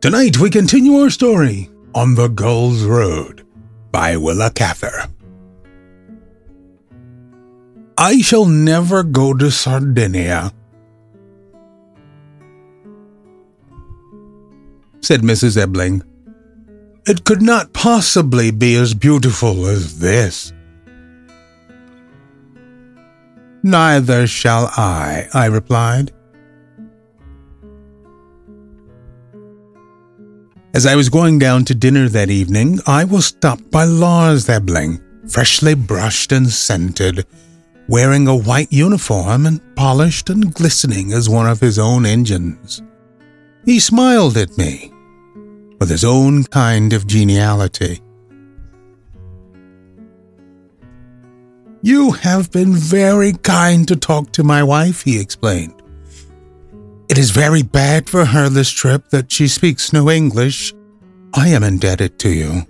Tonight we continue our story on the Gull's Road by Willa Cather. I shall never go to Sardinia, said Mrs. Ebling. It could not possibly be as beautiful as this. Neither shall I, I replied. As I was going down to dinner that evening, I was stopped by Lars Ebling, freshly brushed and scented, wearing a white uniform and polished and glistening as one of his own engines. He smiled at me with his own kind of geniality. You have been very kind to talk to my wife, he explained. It is very bad for her this trip that she speaks no English. I am indebted to you.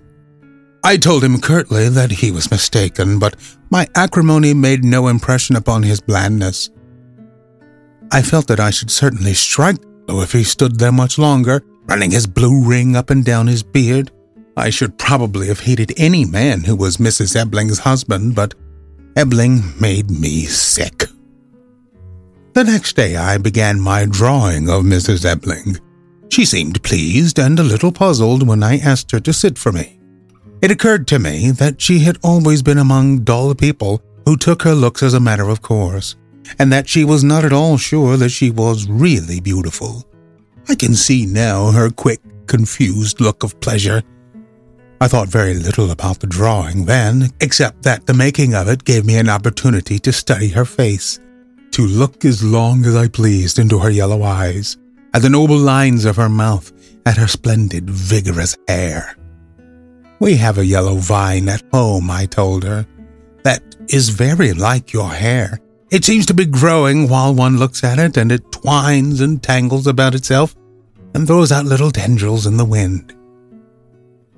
I told him curtly that he was mistaken, but my acrimony made no impression upon his blandness. I felt that I should certainly strike though if he stood there much longer, running his blue ring up and down his beard. I should probably have hated any man who was Mrs. Ebling's husband, but Ebling made me sick. The next day I began my drawing of Mrs. Ebling. She seemed pleased and a little puzzled when I asked her to sit for me. It occurred to me that she had always been among dull people who took her looks as a matter of course, and that she was not at all sure that she was really beautiful. I can see now her quick, confused look of pleasure I thought very little about the drawing then, except that the making of it gave me an opportunity to study her face, to look as long as I pleased into her yellow eyes, at the noble lines of her mouth, at her splendid, vigorous hair. We have a yellow vine at home, I told her, that is very like your hair. It seems to be growing while one looks at it, and it twines and tangles about itself and throws out little tendrils in the wind.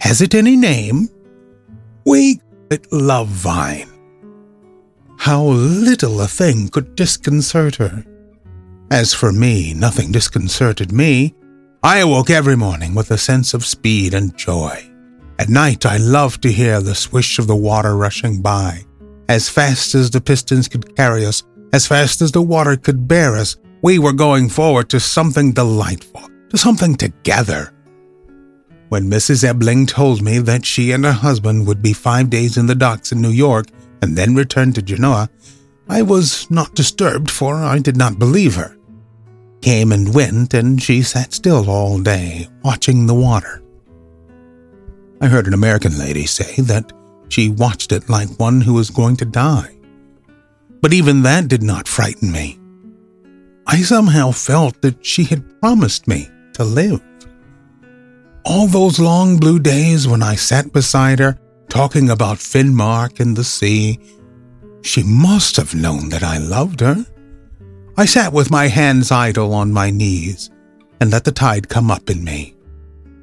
Has it any name? We call it Love Vine. How little a thing could disconcert her. As for me, nothing disconcerted me. I awoke every morning with a sense of speed and joy. At night, I loved to hear the swish of the water rushing by. As fast as the pistons could carry us, as fast as the water could bear us, we were going forward to something delightful, to something together when Mrs. Ebling told me that she and her husband would be five days in the docks in New York and then returned to Genoa, I was not disturbed, for I did not believe her. Came and went, and she sat still all day, watching the water. I heard an American lady say that she watched it like one who was going to die. But even that did not frighten me. I somehow felt that she had promised me to live. All those long blue days when I sat beside her, talking about Finnmark and the sea, she must have known that I loved her. I sat with my hands idle on my knees and let the tide come up in me.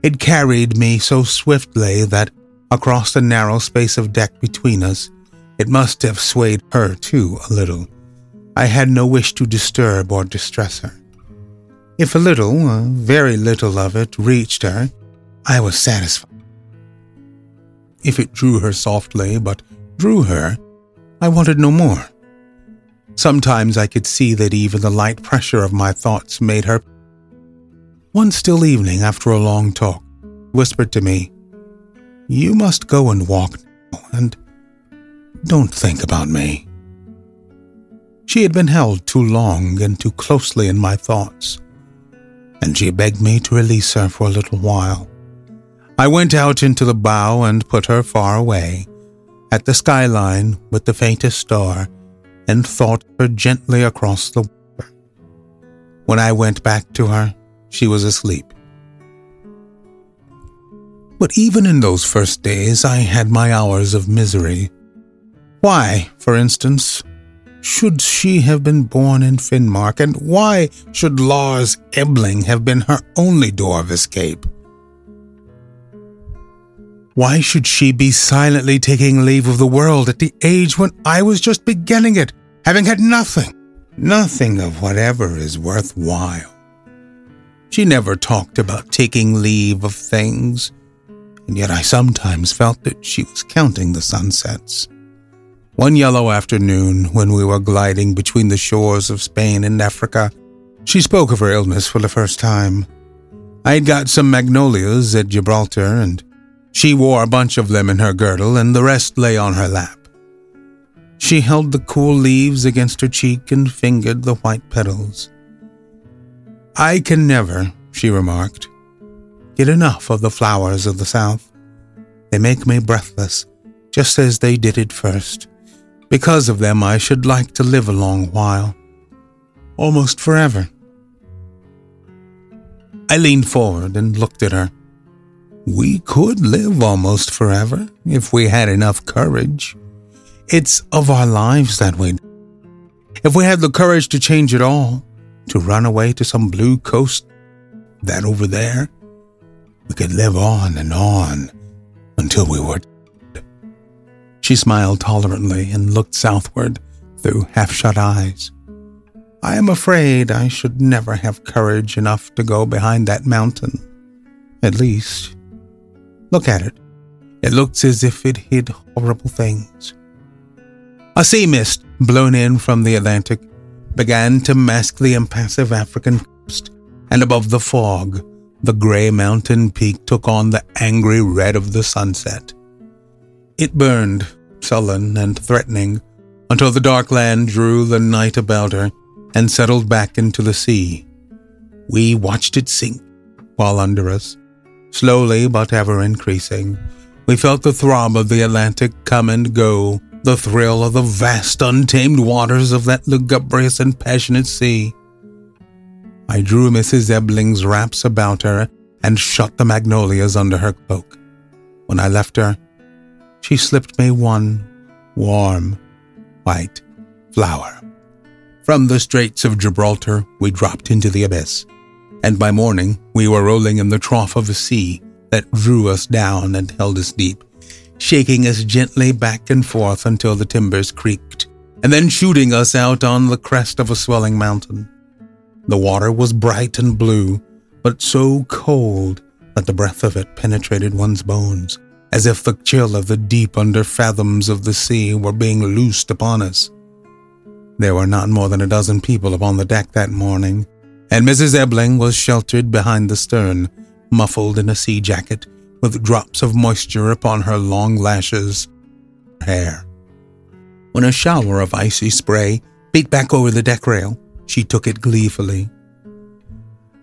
It carried me so swiftly that across the narrow space of deck between us, it must have swayed her too a little. I had no wish to disturb or distress her. If a little, very little of it, reached her, I was satisfied. If it drew her softly, but drew her, I wanted no more. Sometimes I could see that even the light pressure of my thoughts made her. One still evening, after a long talk, whispered to me, You must go and walk now, and don't think about me. She had been held too long and too closely in my thoughts, and she begged me to release her for a little while. I went out into the bow and put her far away, at the skyline with the faintest star, and thought her gently across the water. When I went back to her, she was asleep. But even in those first days, I had my hours of misery. Why, for instance, should she have been born in Finnmark, and why should Lars Ebling have been her only door of escape? Why should she be silently taking leave of the world at the age when I was just beginning it, having had nothing, nothing of whatever is worthwhile? She never talked about taking leave of things, and yet I sometimes felt that she was counting the sunsets. One yellow afternoon, when we were gliding between the shores of Spain and Africa, she spoke of her illness for the first time. I had got some magnolias at Gibraltar, and she wore a bunch of them in her girdle, and the rest lay on her lap. She held the cool leaves against her cheek and fingered the white petals. I can never, she remarked, get enough of the flowers of the South. They make me breathless, just as they did at first. Because of them, I should like to live a long while, almost forever. I leaned forward and looked at her. We could live almost forever if we had enough courage. It's of our lives that we. If we had the courage to change it all, to run away to some blue coast, that over there, we could live on and on until we were she smiled tolerantly and looked southward through half shut eyes. I am afraid I should never have courage enough to go behind that mountain. At least, look at it. It looks as if it hid horrible things. A sea mist, blown in from the Atlantic, began to mask the impassive African coast, and above the fog, the gray mountain peak took on the angry red of the sunset. It burned, sullen and threatening, until the dark land drew the night about her and settled back into the sea. We watched it sink while under us, slowly but ever increasing. We felt the throb of the Atlantic come and go, the thrill of the vast, untamed waters of that lugubrious and passionate sea. I drew Mrs. Ebling's wraps about her and shut the magnolias under her cloak. When I left her, she slipped me one warm, white flower. From the Straits of Gibraltar, we dropped into the abyss, and by morning we were rolling in the trough of a sea that drew us down and held us deep, shaking us gently back and forth until the timbers creaked, and then shooting us out on the crest of a swelling mountain. The water was bright and blue, but so cold that the breath of it penetrated one's bones as if the chill of the deep under fathoms of the sea were being loosed upon us. There were not more than a dozen people upon the deck that morning, and Mrs. Ebling was sheltered behind the stern, muffled in a sea jacket, with drops of moisture upon her long lashes hair. When a shower of icy spray beat back over the deck rail, she took it gleefully.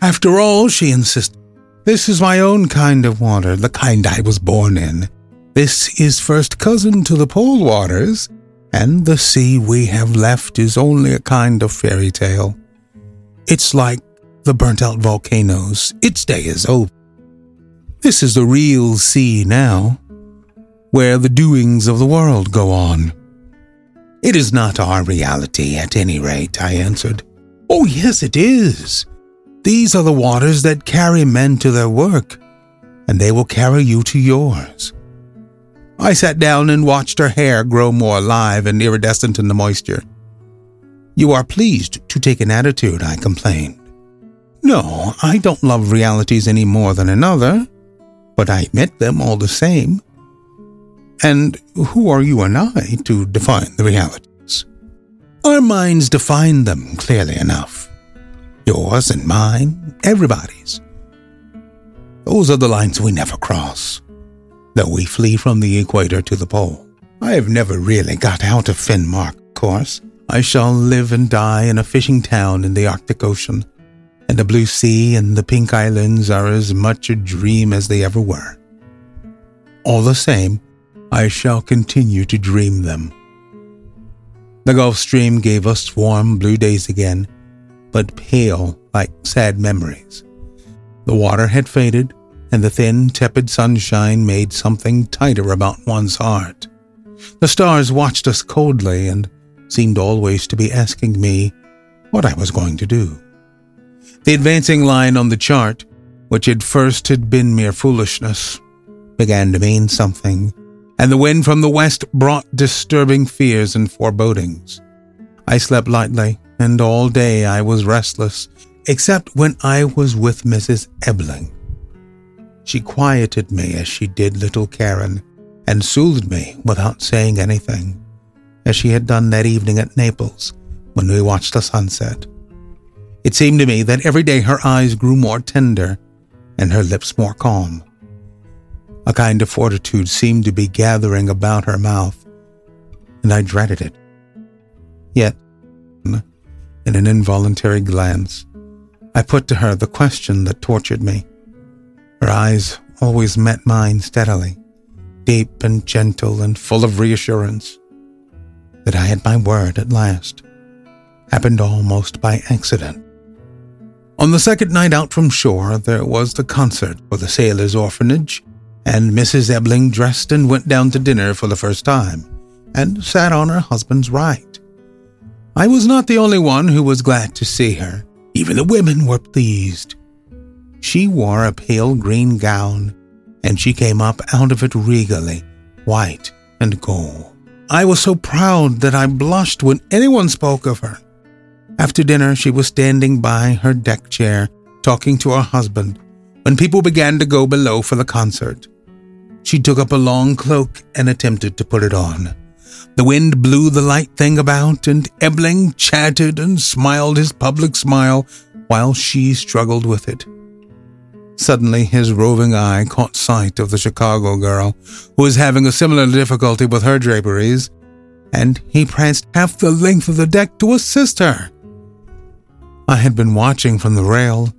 After all, she insisted, this is my own kind of water, the kind I was born in. This is first cousin to the pole waters, and the sea we have left is only a kind of fairy tale. It's like the burnt out volcanoes, its day is over. This is the real sea now, where the doings of the world go on. It is not our reality, at any rate, I answered. Oh, yes, it is. These are the waters that carry men to their work, and they will carry you to yours. I sat down and watched her hair grow more alive and iridescent in the moisture. You are pleased to take an attitude, I complained. No, I don't love realities any more than another, but I admit them all the same. And who are you and I to define the realities? Our minds define them clearly enough yours and mine, everybody's. Those are the lines we never cross, though we flee from the equator to the pole. I have never really got out of Finnmark, of course. I shall live and die in a fishing town in the Arctic Ocean, and the blue sea and the pink islands are as much a dream as they ever were. All the same, I shall continue to dream them. The Gulf Stream gave us warm blue days again, but pale like sad memories. The water had faded, and the thin, tepid sunshine made something tighter about one's heart. The stars watched us coldly and seemed always to be asking me what I was going to do. The advancing line on the chart, which at first had been mere foolishness, began to mean something, and the wind from the west brought disturbing fears and forebodings. I slept lightly, and all day I was restless, except when I was with Mrs. Ebling. She quieted me as she did little Karen, and soothed me without saying anything, as she had done that evening at Naples when we watched the sunset. It seemed to me that every day her eyes grew more tender and her lips more calm. A kind of fortitude seemed to be gathering about her mouth, and I dreaded it. Yet, in an involuntary glance, I put to her the question that tortured me. Her eyes always met mine steadily, deep and gentle and full of reassurance. That I had my word at last happened almost by accident. On the second night out from shore, there was the concert for the sailors' orphanage, and Mrs. Ebling dressed and went down to dinner for the first time, and sat on her husband's right. I was not the only one who was glad to see her. Even the women were pleased. She wore a pale green gown, and she came up out of it regally, white and gold. I was so proud that I blushed when anyone spoke of her. After dinner, she was standing by her deck chair, talking to her husband, when people began to go below for the concert. She took up a long cloak and attempted to put it on. The wind blew the light thing about, and Ebling chatted and smiled his public smile while she struggled with it. Suddenly, his roving eye caught sight of the Chicago girl, who was having a similar difficulty with her draperies, and he pranced half the length of the deck to assist her. I had been watching from the rail,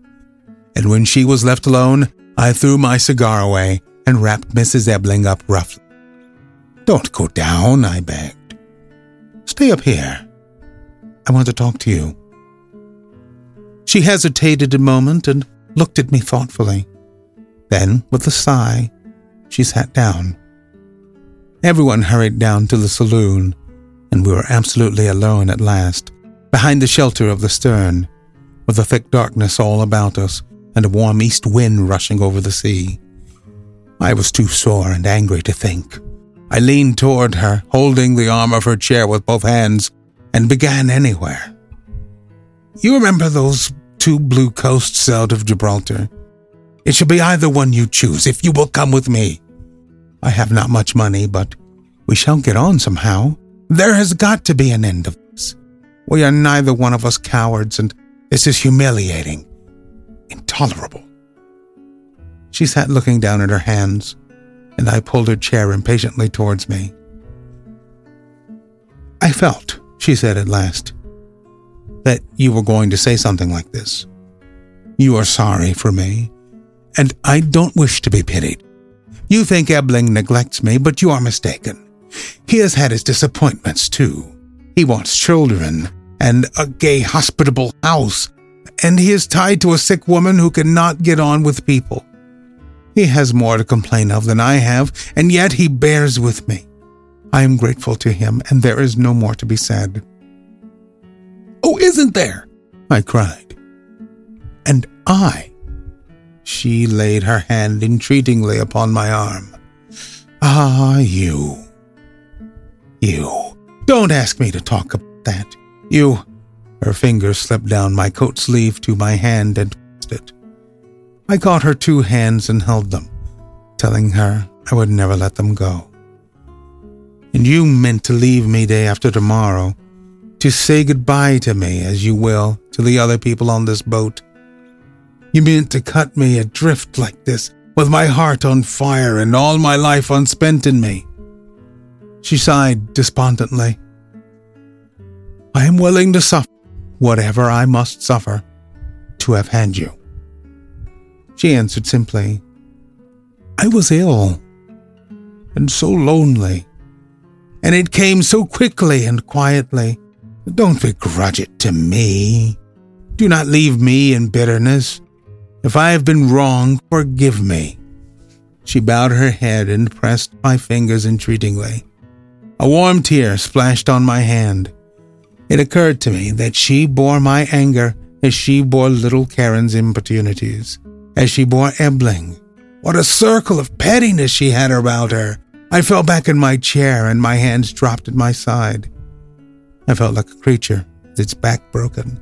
and when she was left alone, I threw my cigar away and wrapped Mrs. Ebling up roughly. Don't go down, I begged. Stay up here. I want to talk to you. She hesitated a moment and looked at me thoughtfully. Then, with a sigh, she sat down. Everyone hurried down to the saloon, and we were absolutely alone at last, behind the shelter of the stern, with the thick darkness all about us and a warm east wind rushing over the sea. I was too sore and angry to think. I leaned toward her, holding the arm of her chair with both hands, and began anywhere. You remember those two blue coasts out of Gibraltar? It shall be either one you choose, if you will come with me. I have not much money, but we shall get on somehow. There has got to be an end of this. We are neither one of us cowards, and this is humiliating, intolerable. She sat looking down at her hands and I pulled her chair impatiently towards me. I felt, she said at last, that you were going to say something like this. You are sorry for me, and I don't wish to be pitied. You think Ebling neglects me, but you are mistaken. He has had his disappointments, too. He wants children and a gay, hospitable house, and he is tied to a sick woman who cannot get on with people. He has more to complain of than I have, and yet he bears with me. I am grateful to him, and there is no more to be said. Oh, isn't there? I cried. And I. She laid her hand entreatingly upon my arm. Ah, you. You. Don't ask me to talk about that. You. Her fingers slipped down my coat sleeve to my hand and pressed it. I caught her two hands and held them, telling her I would never let them go. And you meant to leave me day after tomorrow, to say goodbye to me as you will to the other people on this boat. You meant to cut me adrift like this, with my heart on fire and all my life unspent in me. She sighed despondently. I am willing to suffer whatever I must suffer to have had you. She answered simply, I was ill and so lonely, and it came so quickly and quietly. Don't begrudge it to me. Do not leave me in bitterness. If I have been wrong, forgive me. She bowed her head and pressed my fingers entreatingly. A warm tear splashed on my hand. It occurred to me that she bore my anger as she bore little Karen's importunities, as she bore Ebling. What a circle of pettiness she had about her! I fell back in my chair and my hands dropped at my side. I felt like a creature its back broken.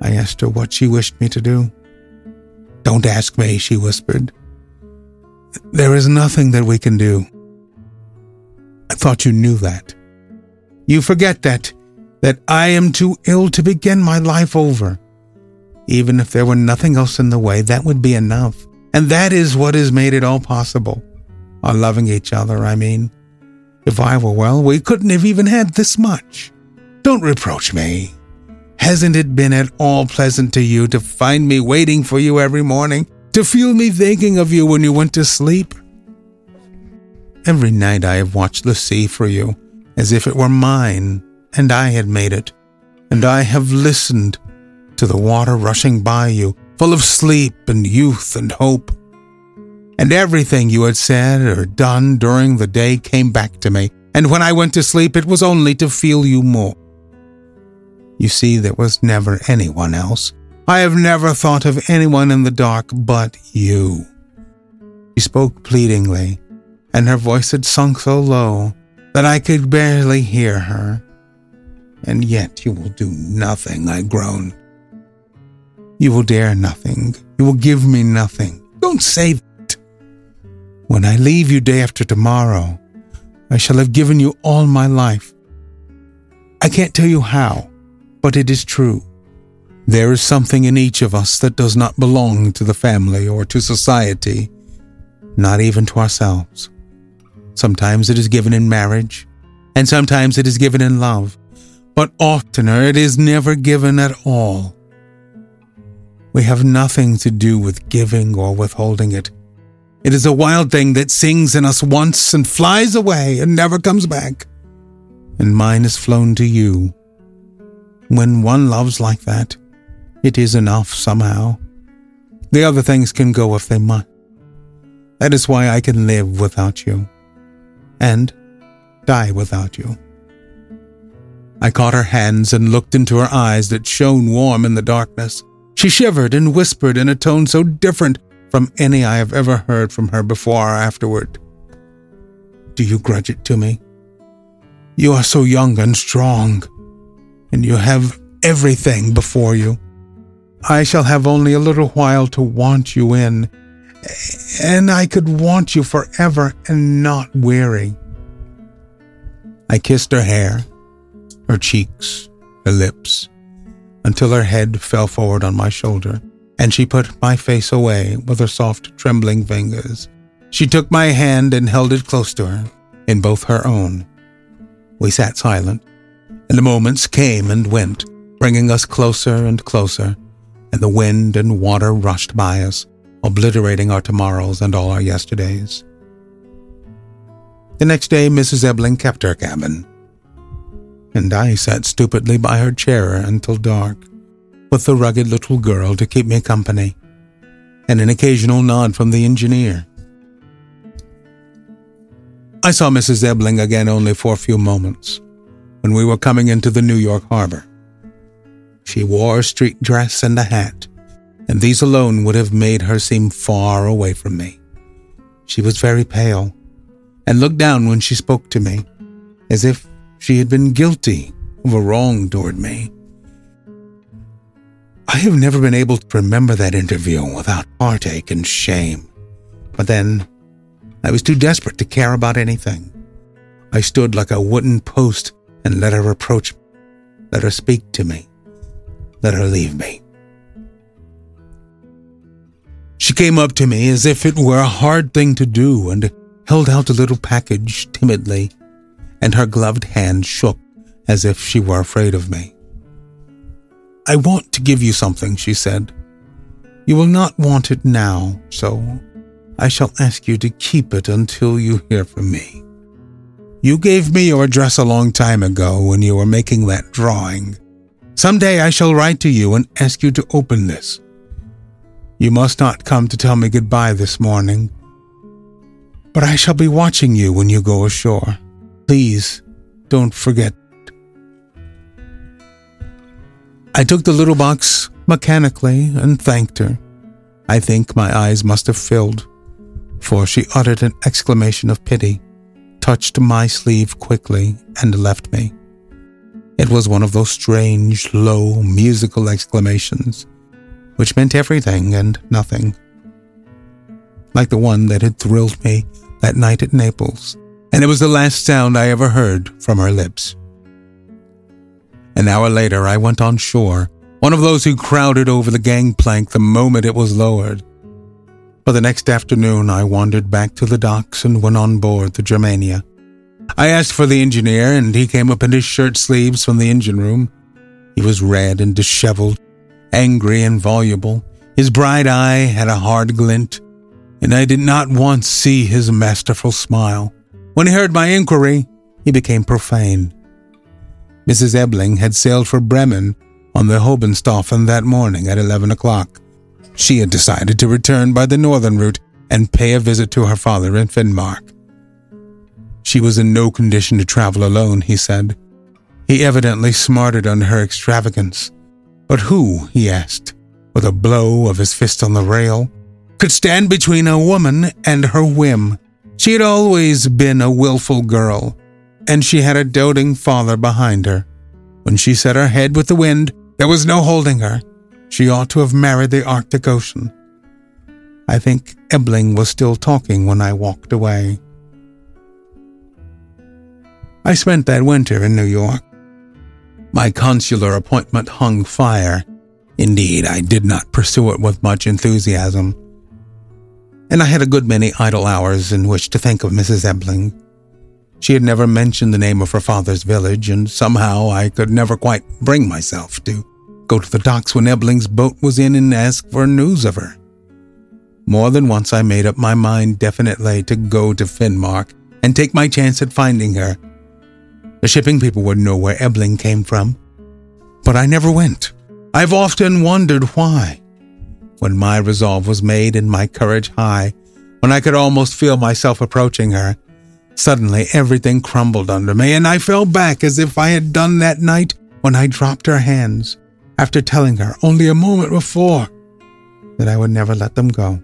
I asked her what she wished me to do. Don't ask me, she whispered. There is nothing that we can do. I thought you knew that. You forget that, that I am too ill to begin my life over. Even if there were nothing else in the way, that would be enough. And that is what has made it all possible. Our loving each other, I mean. If I were well, we couldn't have even had this much. Don't reproach me. Hasn't it been at all pleasant to you to find me waiting for you every morning, to feel me thinking of you when you went to sleep? Every night I have watched the sea for you, as if it were mine, and I had made it. And I have listened to the water rushing by you, full of sleep and youth and hope. And everything you had said or done during the day came back to me, and when I went to sleep, it was only to feel you more. You see, there was never anyone else. I have never thought of anyone in the dark but you. She spoke pleadingly, and her voice had sunk so low that I could barely hear her. And yet you will do nothing, I groaned. You will dare nothing. You will give me nothing. Don't say that. When I leave you day after tomorrow, I shall have given you all my life. I can't tell you how, but it is true. There is something in each of us that does not belong to the family or to society, not even to ourselves. Sometimes it is given in marriage, and sometimes it is given in love, but oftener it is never given at all. We have nothing to do with giving or withholding it. It is a wild thing that sings in us once and flies away and never comes back. And mine has flown to you. When one loves like that, it is enough somehow. The other things can go if they must. That is why I can live without you and die without you. I caught her hands and looked into her eyes that shone warm in the darkness. She shivered and whispered in a tone so different from any I have ever heard from her before or afterward. Do you grudge it to me? You are so young and strong, and you have everything before you. I shall have only a little while to want you in, and I could want you forever and not weary. I kissed her hair, her cheeks, her lips until her head fell forward on my shoulder, and she put my face away with her soft, trembling fingers. She took my hand and held it close to her, in both her own. We sat silent, and the moments came and went, bringing us closer and closer, and the wind and water rushed by us, obliterating our tomorrows and all our yesterdays. The next day, Mrs. Ebling kept her cabin and I sat stupidly by her chair until dark, with the rugged little girl to keep me company, and an occasional nod from the engineer. I saw Mrs. Ebling again only for a few moments, when we were coming into the New York harbor. She wore a street dress and a hat, and these alone would have made her seem far away from me. She was very pale, and looked down when she spoke to me, as if she had been guilty of a wrong toward me. I have never been able to remember that interview without heartache and shame. But then, I was too desperate to care about anything. I stood like a wooden post and let her approach me, let her speak to me, let her leave me. She came up to me as if it were a hard thing to do and held out a little package timidly and her gloved hand shook as if she were afraid of me. I want to give you something, she said. You will not want it now, so I shall ask you to keep it until you hear from me. You gave me your address a long time ago when you were making that drawing. Some day I shall write to you and ask you to open this. You must not come to tell me goodbye this morning. But I shall be watching you when you go ashore. Please don't forget. I took the little box mechanically and thanked her. I think my eyes must have filled, for she uttered an exclamation of pity, touched my sleeve quickly, and left me. It was one of those strange, low, musical exclamations, which meant everything and nothing. Like the one that had thrilled me that night at Naples, and it was the last sound I ever heard from her lips. An hour later, I went on shore, one of those who crowded over the gangplank the moment it was lowered. But the next afternoon, I wandered back to the docks and went on board the Germania. I asked for the engineer, and he came up in his shirt sleeves from the engine room. He was red and disheveled, angry and voluble. His bright eye had a hard glint, and I did not once see his masterful smile. When he heard my inquiry, he became profane. Mrs. Ebling had sailed for Bremen on the Hohenstaufen that morning at eleven o'clock. She had decided to return by the northern route and pay a visit to her father in Finnmark. She was in no condition to travel alone, he said. He evidently smarted under her extravagance. But who, he asked, with a blow of his fist on the rail, could stand between a woman and her whim? She had always been a wilful girl, and she had a doting father behind her. When she set her head with the wind, there was no holding her. She ought to have married the Arctic Ocean. I think Ebling was still talking when I walked away. I spent that winter in New York. My consular appointment hung fire. Indeed, I did not pursue it with much enthusiasm. And I had a good many idle hours in which to think of Mrs. Ebling. She had never mentioned the name of her father's village, and somehow I could never quite bring myself to go to the docks when Ebling's boat was in and ask for news of her. More than once I made up my mind definitely to go to Finnmark and take my chance at finding her the shipping people would know where Ebling came from. But I never went. I've often wondered why. When my resolve was made and my courage high, when I could almost feel myself approaching her, suddenly everything crumbled under me, and I fell back as if I had done that night when I dropped her hands after telling her only a moment before that I would never let them go.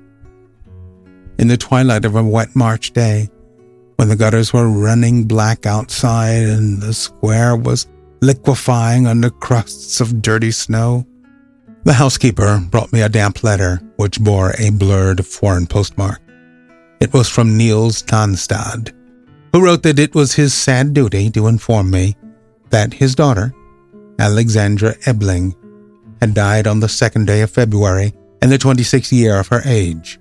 In the twilight of a wet March day, when the gutters were running black outside and the square was liquefying under crusts of dirty snow. The housekeeper brought me a damp letter which bore a blurred foreign postmark. It was from Niels Tanstad, who wrote that it was his sad duty to inform me that his daughter, Alexandra Ebling, had died on the second day of February in the 26th year of her age.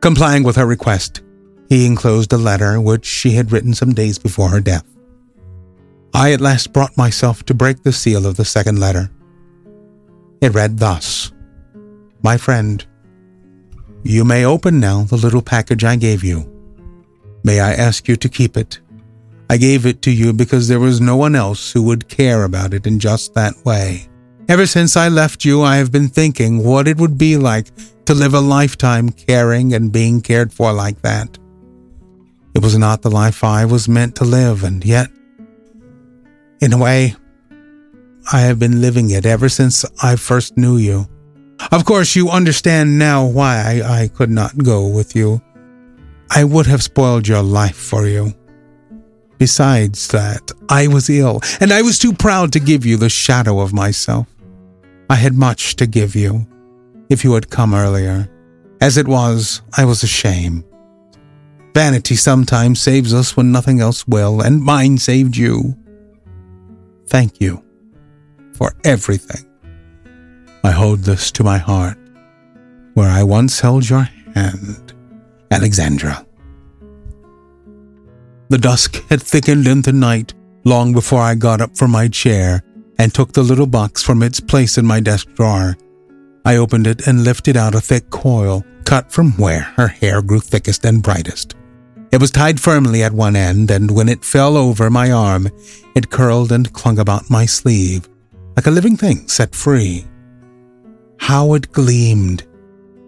Complying with her request, he enclosed a letter which she had written some days before her death. I at last brought myself to break the seal of the second letter. It read thus My friend, you may open now the little package I gave you. May I ask you to keep it? I gave it to you because there was no one else who would care about it in just that way. Ever since I left you, I have been thinking what it would be like to live a lifetime caring and being cared for like that. It was not the life I was meant to live, and yet, in a way, I have been living it ever since I first knew you. Of course, you understand now why I, I could not go with you. I would have spoiled your life for you. Besides that, I was ill, and I was too proud to give you the shadow of myself. I had much to give you, if you had come earlier. As it was, I was ashamed. Vanity sometimes saves us when nothing else will, and mine saved you. Thank you for everything. I hold this to my heart, where I once held your hand, Alexandra. The dusk had thickened into night long before I got up from my chair and took the little box from its place in my desk drawer. I opened it and lifted out a thick coil cut from where her hair grew thickest and brightest. It was tied firmly at one end, and when it fell over my arm, it curled and clung about my sleeve, like a living thing set free. How it gleamed!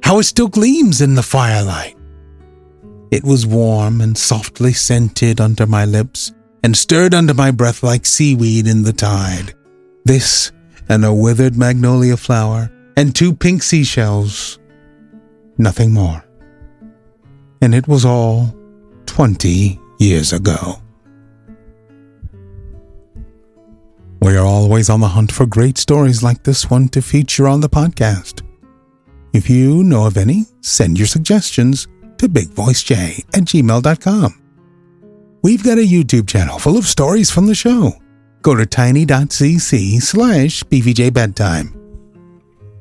How it still gleams in the firelight! It was warm and softly scented under my lips and stirred under my breath like seaweed in the tide. This and a withered magnolia flower and two pink seashells. Nothing more. And it was all 20 years ago. We are always on the hunt for great stories like this one to feature on the podcast. If you know of any, send your suggestions to bigvoicej at gmail.com. We've got a YouTube channel full of stories from the show. Go to tiny.cc slash bvjbedtime.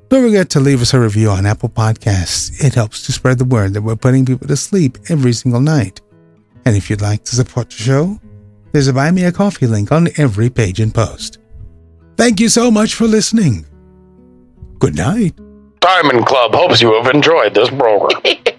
Don't forget to leave us a review on Apple Podcasts. It helps to spread the word that we're putting people to sleep every single night. And if you'd like to support the show, there's a Buy Me a Coffee link on every page and post. Thank you so much for listening. Good night. Diamond Club hopes you have enjoyed this program.